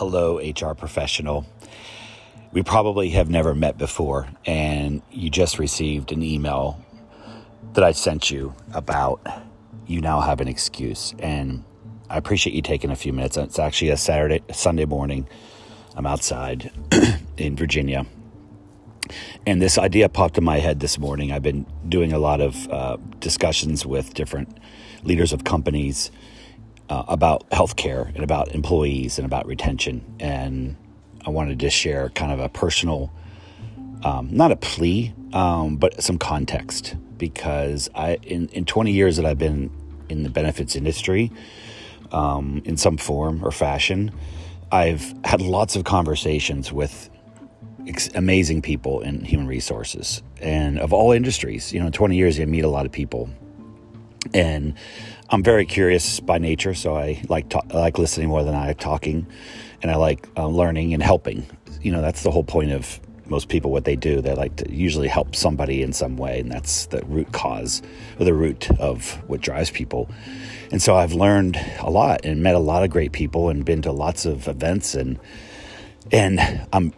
hello, HR professional. We probably have never met before, and you just received an email that I sent you about you now have an excuse. And I appreciate you taking a few minutes. It's actually a Saturday, Sunday morning. I'm outside in Virginia. And this idea popped in my head this morning. I've been doing a lot of uh, discussions with different leaders of companies uh, about healthcare and about employees and about retention. And I wanted to share kind of a personal, um, not a plea, um, but some context because I, in, in 20 years that I've been in the benefits industry, um, in some form or fashion, I've had lots of conversations with ex- amazing people in human resources and of all industries. You know, in 20 years, you meet a lot of people. And I'm very curious by nature, so I like I like listening more than I like talking, and I like uh, learning and helping. You know, that's the whole point of most people. What they do, they like to usually help somebody in some way, and that's the root cause or the root of what drives people. And so I've learned a lot and met a lot of great people and been to lots of events and and I'm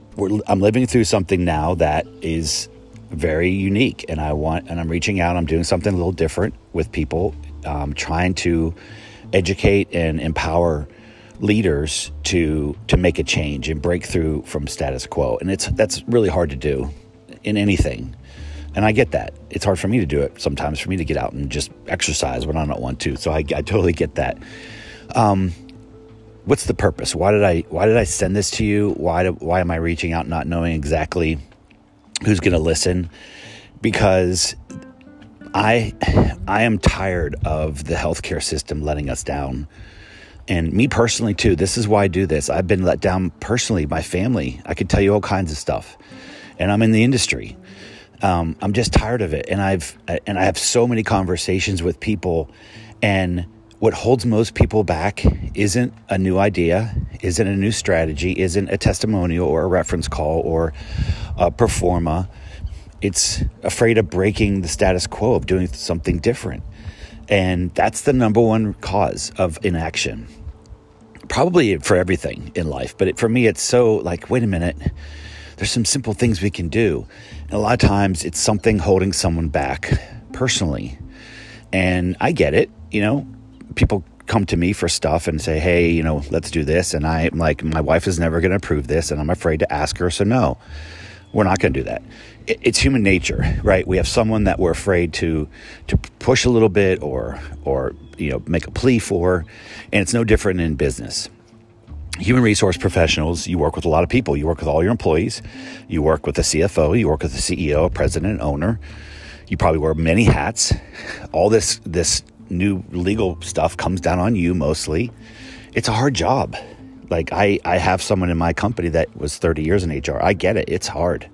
I'm living through something now that is very unique, and I want and I'm reaching out. I'm doing something a little different with people, um, trying to educate and empower leaders to to make a change and break through from status quo. And it's that's really hard to do in anything. And I get that. It's hard for me to do it sometimes for me to get out and just exercise when I don't want to. So I, I totally get that. Um, what's the purpose? Why did I why did I send this to you? Why do, why am I reaching out not knowing exactly who's going to listen? Because I I am tired of the healthcare system letting us down. And me personally too. This is why I do this. I've been let down personally, my family. I could tell you all kinds of stuff. And I'm in the industry. Um, I'm just tired of it. And I've and I have so many conversations with people and what holds most people back isn't a new idea, isn't a new strategy, isn't a testimonial or a reference call or a pro forma. It's afraid of breaking the status quo, of doing something different. And that's the number one cause of inaction. Probably for everything in life, but it, for me, it's so like, wait a minute, there's some simple things we can do. And a lot of times it's something holding someone back personally. And I get it, you know, people come to me for stuff and say, hey, you know, let's do this. And I'm like, my wife is never going to approve this, and I'm afraid to ask her. So, no, we're not going to do that. It's human nature, right? We have someone that we're afraid to to push a little bit or or you know make a plea for, and it's no different in business. Human resource professionals, you work with a lot of people. You work with all your employees. You work with the CFO. You work with the CEO, president, owner. You probably wear many hats. All this this new legal stuff comes down on you mostly. It's a hard job. Like I, I have someone in my company that was 30 years in HR. I get it. It's hard.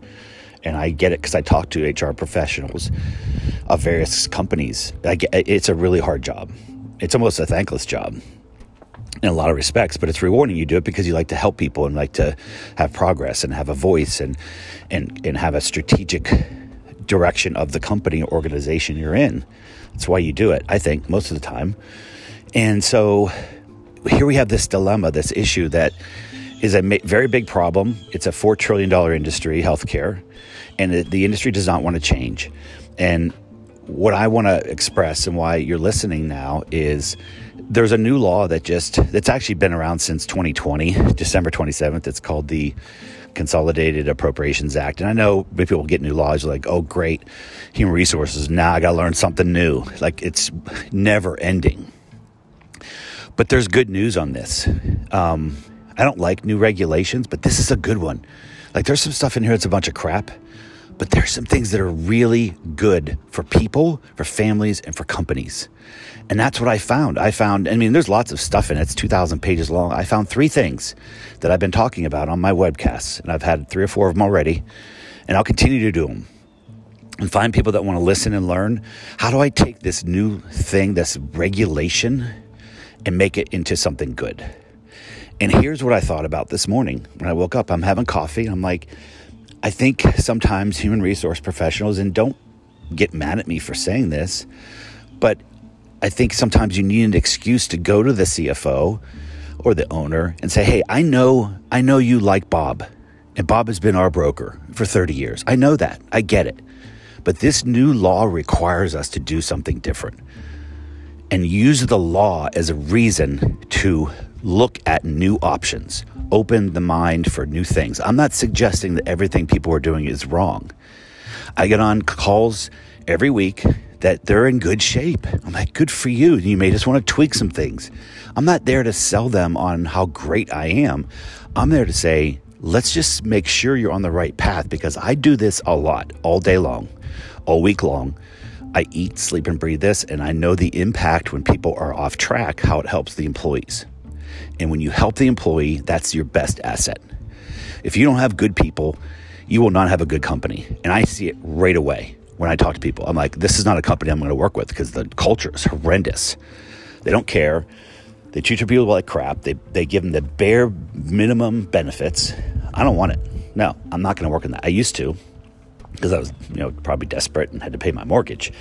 And I get it because I talk to HR professionals of various companies. I get, it's a really hard job. It's almost a thankless job in a lot of respects, but it's rewarding. You do it because you like to help people and like to have progress and have a voice and and and have a strategic direction of the company or organization you're in. That's why you do it, I think, most of the time. And so here we have this dilemma, this issue that is a very big problem. It's a $4 trillion industry, healthcare, and the industry does not want to change. And what I want to express and why you're listening now is there's a new law that just that's actually been around since 2020 december 27th it's called the consolidated appropriations act and i know people get new laws like oh great human resources now i gotta learn something new like it's never ending but there's good news on this um, i don't like new regulations but this is a good one like there's some stuff in here that's a bunch of crap but there's some things that are really good for people, for families, and for companies. And that's what I found. I found, I mean, there's lots of stuff in it. It's 2,000 pages long. I found three things that I've been talking about on my webcasts, and I've had three or four of them already, and I'll continue to do them. And find people that want to listen and learn. How do I take this new thing, this regulation, and make it into something good? And here's what I thought about this morning when I woke up. I'm having coffee, I'm like, I think sometimes human resource professionals, and don't get mad at me for saying this, but I think sometimes you need an excuse to go to the CFO or the owner and say, "Hey, I know I know you like Bob. And Bob has been our broker for 30 years. I know that. I get it. But this new law requires us to do something different and use the law as a reason to look at new options, open the mind for new things. I'm not suggesting that everything people are doing is wrong. I get on calls every week that they're in good shape. I'm like, good for you. You may just want to tweak some things. I'm not there to sell them on how great I am. I'm there to say, let's just make sure you're on the right path because I do this a lot all day long, all week long. I eat, sleep, and breathe this, and I know the impact when people are off track, how it helps the employees. And when you help the employee, that's your best asset. If you don't have good people, you will not have a good company. And I see it right away when I talk to people. I'm like, this is not a company I'm going to work with because the culture is horrendous. They don't care. They treat your people like crap. They, they give them the bare minimum benefits. I don't want it. No, I'm not going to work in that. I used to because I was, you know, probably desperate and had to pay my mortgage.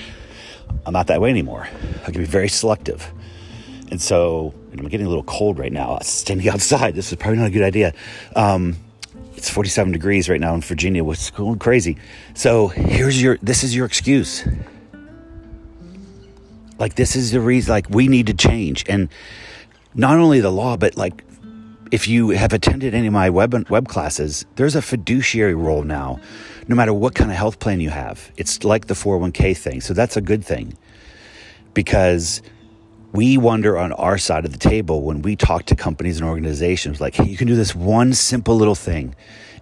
I'm not that way anymore. I can be very selective. And so and I'm getting a little cold right now. Standing outside, this is probably not a good idea. Um, it's 47 degrees right now in Virginia, which is going crazy. So here's your, this is your excuse. Like this is the reason. Like we need to change, and not only the law, but like if you have attended any of my web web classes, there's a fiduciary role now. No matter what kind of health plan you have, it's like the 401k thing. So that's a good thing because we wonder on our side of the table when we talk to companies and organizations like, hey, you can do this one simple little thing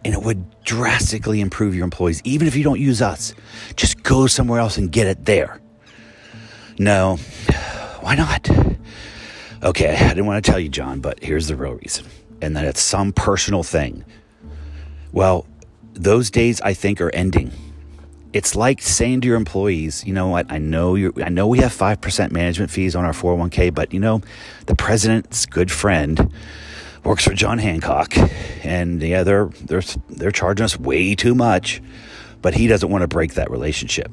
and it would drastically improve your employees, even if you don't use us. Just go somewhere else and get it there. No, why not? Okay, I didn't want to tell you, John, but here's the real reason. And that it's some personal thing. Well, those days I think are ending. It's like saying to your employees, you know what, I know you I know we have 5% management fees on our 401k, but you know, the president's good friend works for John Hancock and yeah, they're they're they're charging us way too much, but he doesn't want to break that relationship.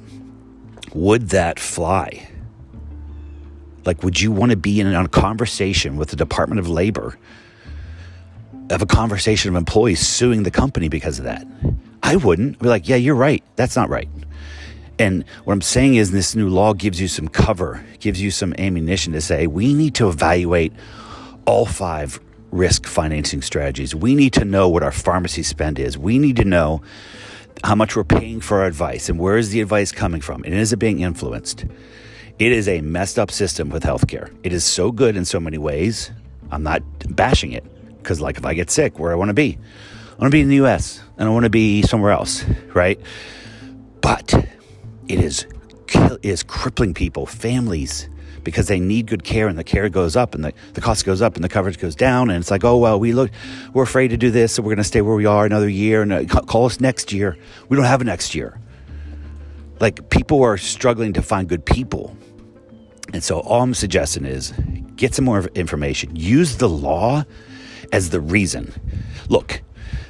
Would that fly? Like, would you want to be in a conversation with the Department of Labor of a conversation of employees suing the company because of that? I wouldn't. I'd be like, yeah, you're right. That's not right. And what I'm saying is, this new law gives you some cover, gives you some ammunition to say, we need to evaluate all five risk financing strategies. We need to know what our pharmacy spend is. We need to know how much we're paying for our advice and where is the advice coming from and is it being influenced? It is a messed up system with healthcare. It is so good in so many ways. I'm not bashing it because, like, if I get sick, where I want to be, I want to be in the U.S. and I want to be somewhere else, right? But it is it is crippling people, families, because they need good care, and the care goes up, and the, the cost goes up, and the coverage goes down, and it's like, oh well, we look, we're afraid to do this, so we're going to stay where we are another year, and uh, call us next year. We don't have a next year. Like people are struggling to find good people and so all I'm suggesting is get some more information. Use the law as the reason. Look,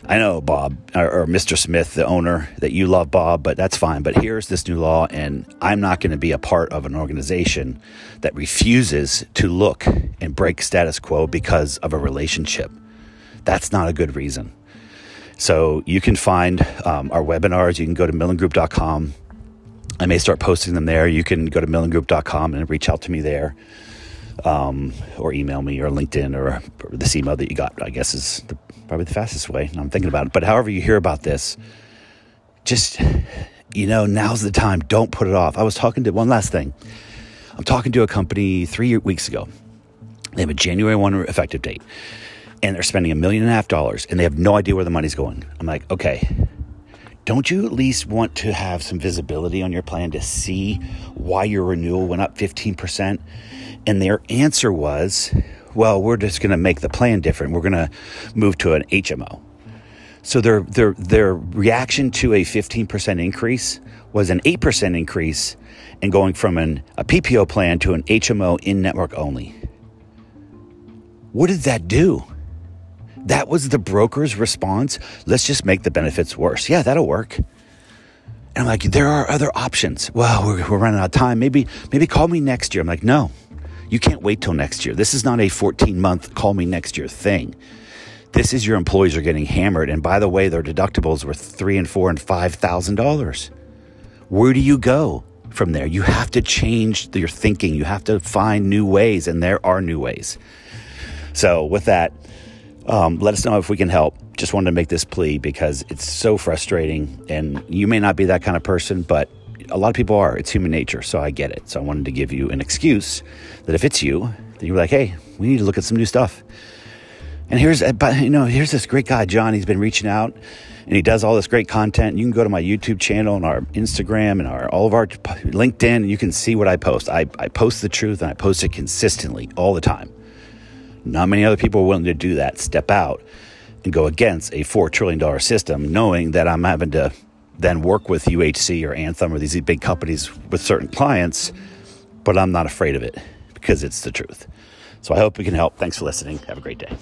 I know Bob or, or, Mr. Smith, the owner, that you love Bob, but that's fine. But here's this new law, and I'm not going to be a part of an organization that refuses to look and break status quo because of a relationship. That's not a good reason. So you can find um, our webinars. You can go to millengroup.com I may start posting them there. You can go to millengroup.com and reach out to me there. Um, or email me or LinkedIn or, or this email that you got, I guess is the, probably the fastest way. I'm thinking about it. But however you hear about this, just, you know, now's the time. Don't put it off. I was talking to one last thing. I'm talking to a company three weeks ago. They have a January 1 effective date and they're spending a million and a half dollars and they have no idea where the money's going. I'm like, okay, don't you at least want to have some visibility on your plan to see why your renewal went up 15%? And their answer was, well, we're just going to make the plan different. We're going to move to an HMO. So their, their, their reaction to a 15% increase was an 8% increase and going from an, a PPO plan to an HMO in network only. What did that do? That was the broker's response. Let's just make the benefits worse. Yeah, that'll work. And I'm like, there are other options. Well, we're, we're running out of time. Maybe, maybe call me next year. I'm like, no, You can't wait till next year. This is not a 14 month call me next year thing. This is your employees are getting hammered. And by the way, their deductibles were three and four and five thousand dollars. Where do you go from there? You have to change your thinking. You have to find new ways, and there are new ways. So, with that, um, let us know if we can help. Just wanted to make this plea because it's so frustrating, and you may not be that kind of person, but a lot of people are. It's human nature, so I get it. So I wanted to give you an excuse that if it's you, then you're like, hey, we need to look at some new stuff. And here's, uh, but you know, here's this great guy, John. He's been reaching out, and he does all this great content. You can go to my YouTube channel and our Instagram and our all of our LinkedIn, and you can see what I post. I, I post the truth, and I post it consistently all the time. Not many other people are willing to do that. Step out and go against a four trillion dollar system, knowing that I'm having to then work with UHC or Anthem or these big companies with certain clients, but I'm not afraid of it because it's the truth. So I hope we can help. Thanks for listening. Have a great day.